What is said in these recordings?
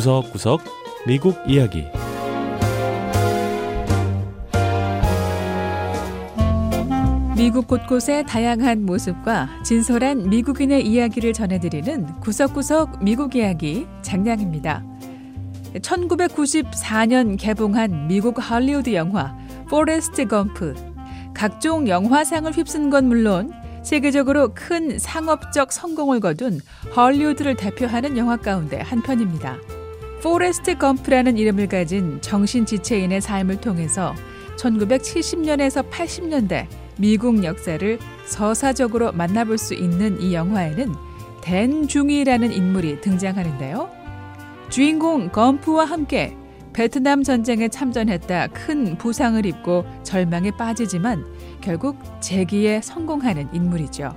구석구석 미국 이야기 미국 곳곳의 다양한 모습과 진솔한 미국인의 이야기를 전해드리는 구석구석 미국 이야기 장량입니다. 1994년 개봉한 미국 할리우드 영화 포레스트 검프. 각종 영화상을 휩쓴 건 물론 세계적으로 큰 상업적 성공을 거둔 할리우드를 대표하는 영화 가운데 한 편입니다. 포레스트 검프라는 이름을 가진 정신지체인의 삶을 통해서 1970년에서 80년대 미국 역사를 서사적으로 만나볼 수 있는 이 영화에는 댄 중위라는 인물이 등장하는데요. 주인공 검프와 함께 베트남 전쟁에 참전했다 큰 부상을 입고 절망에 빠지지만 결국 재기에 성공하는 인물이죠.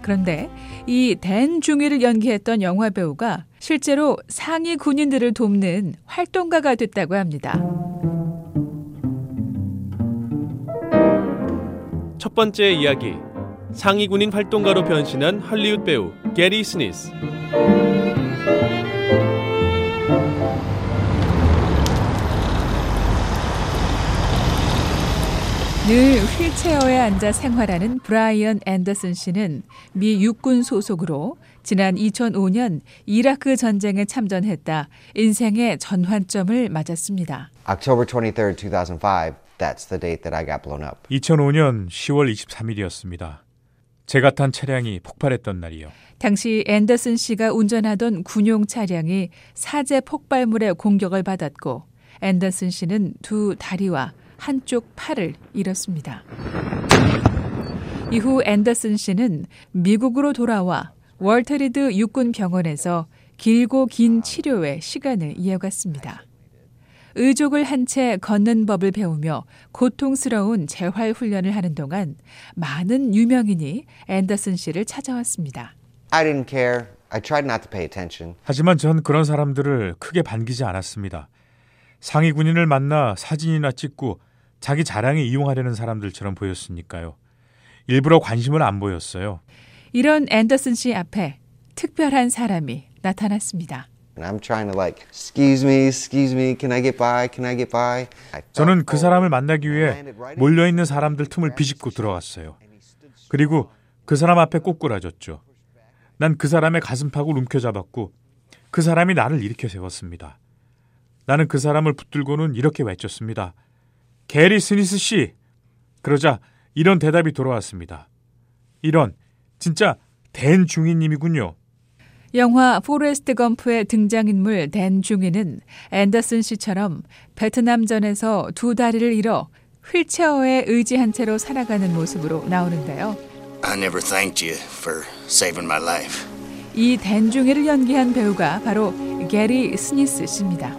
그런데 이 댄 중위를 연기했던 영화 배우가 실제로 상이 군인들을 돕는 활동가가 됐다고 합니다. 첫 번째 이야기 상이 군인 활동가로 변신한 할리우드 배우 게리 스니스 늘 휠체어에 앉아 생활하는 브라이언 앤더슨 씨는 미 육군 소속으로 지난 2005년 이라크 전쟁에 참전했다 인생의 전환점을 맞았습니다. October 23rd, 2005. That's the date that I got blown up. 2005년 10월 23일이었습니다. 제가 탄 차량이 폭발했던 날이요. 당시 앤더슨 씨가 운전하던 군용 차량이 사제 폭발물의 공격을 받았고 앤더슨 씨는 두 다리와 한쪽 팔을 잃었습니다. 이후 앤더슨 씨는 미국으로 돌아와 월터리드 육군 병원에서 길고 긴 치료에 시간을 이어갔습니다. 의족을 한 채 걷는 법을 배우며 고통스러운 재활 훈련을 하는 동안 많은 유명인이 앤더슨 씨를 찾아왔습니다. I didn't care. I tried not to pay attention. 하지만 전 그런 사람들을 크게 반기지 않았습니다. 상위 군인을 만나 사진이나 찍고 자기 자랑에 이용하려는 사람들처럼 보였으니까요. 일부러 관심을 안 보였어요. 이런 앤더슨 씨 앞에 특별한 사람이 나타났습니다. And I'm trying to like, excuse me, excuse me, can I get by? Can I get by? I fell 저는 그 사람을 만나기 위해 몰려 있는 사람들 tum을 비집고 들어갔어요. 그리고 그 사람 앞에 꼬꾸라졌죠. 난 그 사람의 가슴팍을 움켜잡았고 그 사람이 나를 일으켜 세웠습니다. 나는 그 사람을 붙들고는 이렇게 외쳤습니다. 게리 스니스 씨. 그러자 이런 대답이 돌아왔습니다. 이런 진짜 댄 중위님이군요. 영화 포레스트 검프의 등장인물 댄 중위는 앤더슨 씨처럼 베트남전에서 두 다리를 잃어 휠체어에 의지한 채로 살아가는 모습으로 나오는데요. I never thanked you for saving my life. 이 댄 중위를 연기한 배우가 바로 게리 스니스 씨입니다.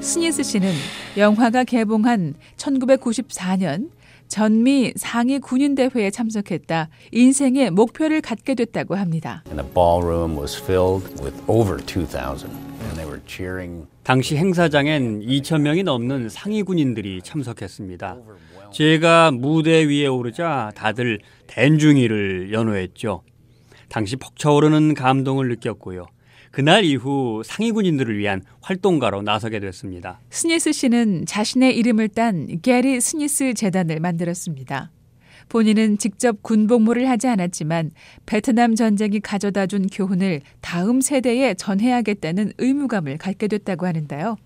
스니스 씨는 영화가 개봉한 1994년 전미 상이 군인 대회에 참석했다 인생의 목표를 갖게 됐다고 합니다. And the ballroom was filled with over 2,000, and they were cheering. 당시 행사장엔 2천 명이 넘는 상이 군인들이 참석했습니다. 제가 무대 위에 오르자 다들 댄 중위를 연호했죠. 당시 벅차오르는 감동을 느꼈고요. 그날 이후 상이 군인들을 위한 활동가로 나서게 됐습니다. 스니스 씨는 자신의 이름을 딴 게리 스니스 재단을 만들었습니다. 본인은 직접 군복무를 하지 않았지만 베트남 전쟁이 가져다 준 교훈을 다음 세대에 전해야겠다는 의무감을 갖게 됐다고 하는데요.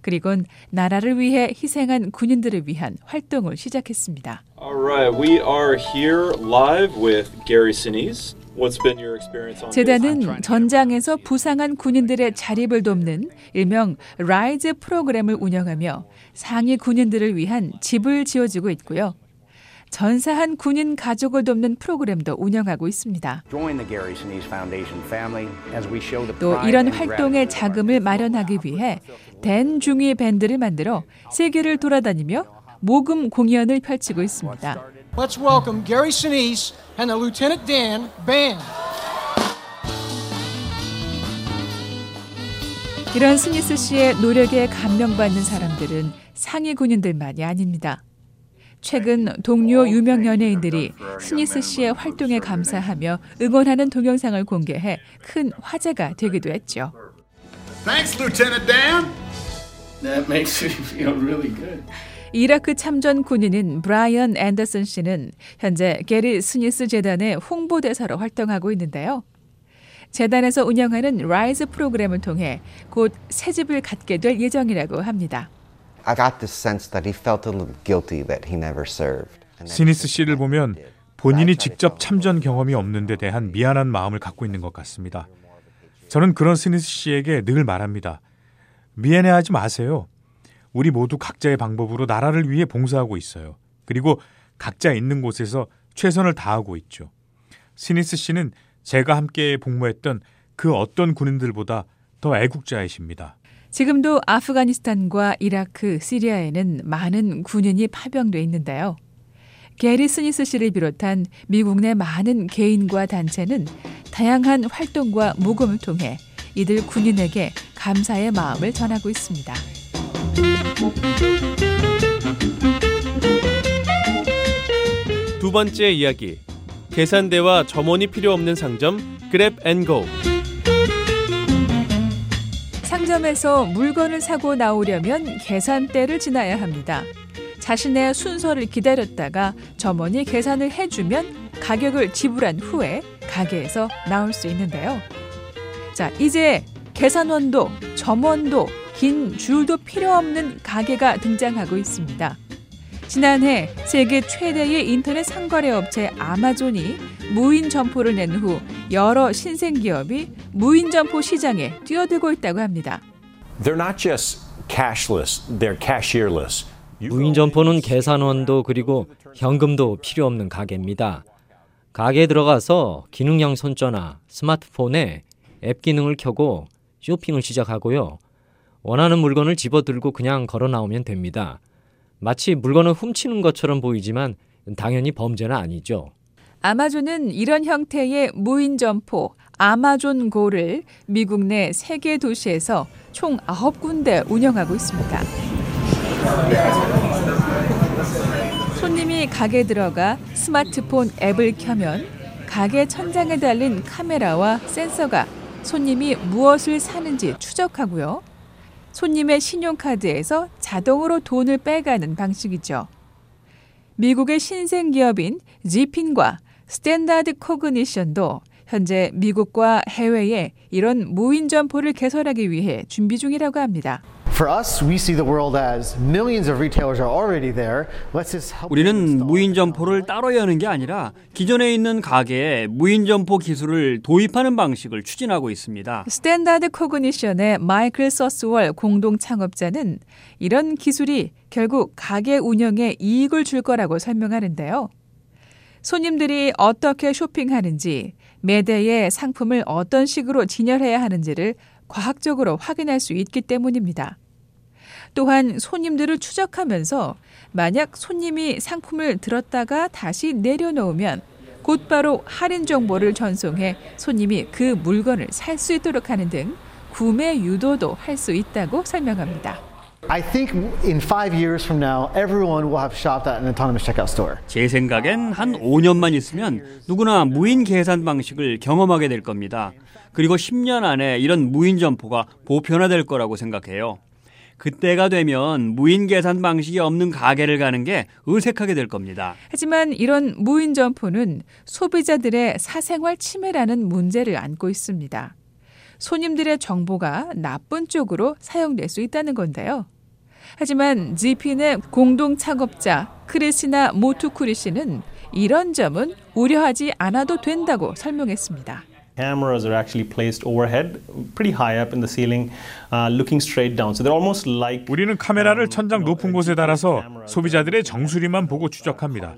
그리곤 나라를 위해 희생한 군인들을 위한 활동을 시작했습니다. All right, we are here live with Gary Sinise. What's been your experience on this? 재단은 전장에서 부상한 군인들의 자립을 돕는 일명 RISE 프로그램을 운영하며 상이 군인들을 위한 집을 지어주고 있고요. 전사한 군인 가족을 돕는 프로그램도 운영하고 있습니다. Join the Gary Sinise Foundation family as we show the 또 이런 활동에 자금을 마련하기 위해 댄 중위 밴드를 만들어 세계를 돌아다니며 모금 공연을 펼치고 있습니다. Let's welcome Gary Sinise and the Lieutenant Dan Band. 이런 스미스 씨의 노력에 감명받는 사람들은 상위 군인들만이 아닙니다. 최근 동료 유명 연예인들이 스미스 씨의 활동에 감사하며 응원하는 동영상을 공개해 큰 화제가 되기도 했죠. Thanks, Lieutenant Dan. That makes me feel really good. 이라크 참전 군인인 브라이언 앤더슨 씨는 현재 게리 스니스 재단의 홍보대사로 활동하고 있는데요. 재단에서 운영하는 RISE 프로그램을 통해 곧 새 집을 갖게 될 예정이라고 합니다. I got the sense that he felt a little guilty that he never served. and that 스니스 he 씨를 보면. 본인이 직접 참전 경험이 없는 데 대한 미안한 마음을 갖고 있는 것 같습니다. 저는 그런 스니스 씨에게 늘 말합니다. 미안해하지 마세요. 우리 모두 각자의 방법으로 나라를 위해 봉사하고 있어요. 그리고 각자 있는 곳에서 최선을 다하고 있죠. 스니스 씨는 제가 함께 복무했던 그 어떤 군인들보다 더 애국자이십니다. 지금도 아프가니스탄과 이라크, 시리아에는 많은 군인이 파병돼 있는데요. 게리 스니스 씨를 비롯한 미국 내 많은 개인과 단체는 다양한 활동과 모금을 통해 이들 군인에게 감사의 마음을 전하고 있습니다. 두 번째 이야기. 계산대와 점원이 필요 없는 상점 그랩 앤고. 상점에서 물건을 사고 나오려면 계산대를 지나야 합니다. 자신의 순서를 기다렸다가 점원이 계산을 해주면 가격을 지불한 후에 가게에서 나올 수 있는데요. 자, 이제 계산원도 점원도 긴 줄도 필요 없는 가게가 등장하고 있습니다. 지난해 세계 최대의 인터넷 상거래 업체 아마존이 무인 점포를 낸 후 여러 신생 기업이 무인 점포 시장에 뛰어들고 있다고 합니다. They're not just cashless, they're cashierless. 무인 점포는 계산원도 그리고 현금도 필요 없는 가게입니다. 가게에 들어가서 기능형 손전화, 스마트폰에 앱 기능을 켜고 쇼핑을 시작하고요. 원하는 물건을 집어들고 그냥 걸어 나오면 됩니다. 마치 물건을 훔치는 것처럼 보이지만 당연히 범죄는 아니죠. 아마존은 이런 형태의 무인 점포 아마존 고를 미국 내세개 도시에서 총 9군데 운영하고 있습니다. 손님이 가게에 들어가 스마트폰 앱을 켜면 가게 천장에 달린 카메라와 센서가 손님이 무엇을 사는지 추적하고요. 손님의 신용카드에서 자동으로 돈을 빼가는 방식이죠. 미국의 신생 기업인 지핀과 스탠다드 코그니션도 현재 미국과 해외에 이런 무인 점포를 개설하기 위해 준비 중이라고 합니다. For us, we see the world as millions of retailers are already there. Let's just help 우리는 무인 점포를 따로 여는 게 아니라 기존에 있는 가게에 무인 점포 기술을 도입하는 방식을 추진하고 있습니다. Standard Cognition의 마이클 서스월 공동 창업자는 이런 기술이 결국 가게 운영에 이익을 줄 거라고 설명하는데요. 손님들이 어떻게 쇼핑하는지, 매대의 상품을 어떤 식으로 진열해야 하는지를 과학적으로 확인할 수 있기 때문입니다. 또한 손님들을 추적하면서 만약 손님이 상품을 들었다가 다시 내려놓으면 곧바로 할인 정보를 전송해 손님이 그 물건을 살 수 있도록 하는 등 구매 유도도 할 수 있다고 설명합니다. I think in five years from now, everyone will have shopped at an autonomous checkout store. 제 생각엔 한 5년만 있으면 누구나 무인 계산 방식을 경험하게 될 겁니다. 그리고 10년 안에 이런 무인 점포가 보편화될 거라고 생각해요. 그때가 되면 무인 계산 방식이 없는 가게를 가는 게 의색하게 될 겁니다. 하지만 이런 무인 점포는 소비자들의 사생활 침해라는 문제를 안고 있습니다. 손님들의 정보가 나쁜 쪽으로 사용될 수 있다는 건데요. 하지만 지핀의 공동 창업자 크리시나 모투쿠리 씨는 이런 점은 우려하지 않아도 된다고 설명했습니다. Cameras are actually placed overhead, pretty high up in the ceiling, uh, looking straight down. So they're almost like 우리는 카메라를 천장 높은 곳에 달아서 소비자들의 정수리만 보고 추적합니다.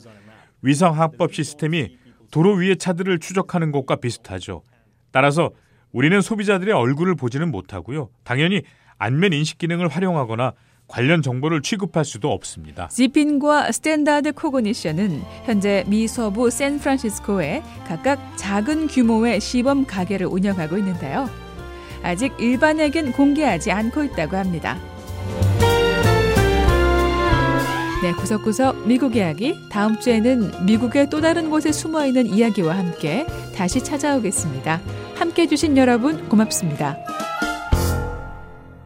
위성학법 시스템이 도로 위의 차들을 추적하는 것과 비슷하죠. 따라서 우리는 소비자들의 얼굴을 보지는 못하고요. 당연히 안면 인식 기능을 활용하거나 관련 정보를 취급할 수도 없습니다. Zippin과 Standard Cognition은 현재 미 서부 샌프란시스코에 각각 작은 규모의 시범 가게를 운영하고 있는데요. 아직 일반에겐 공개하지 않고 있다고 합니다. 네, 구석구석 미국 이야기. 다음 주에는 미국의 또 다른 곳에 숨어 있는 이야기와 함께 다시 찾아오겠습니다. 함께 해주신 여러분 고맙습니다.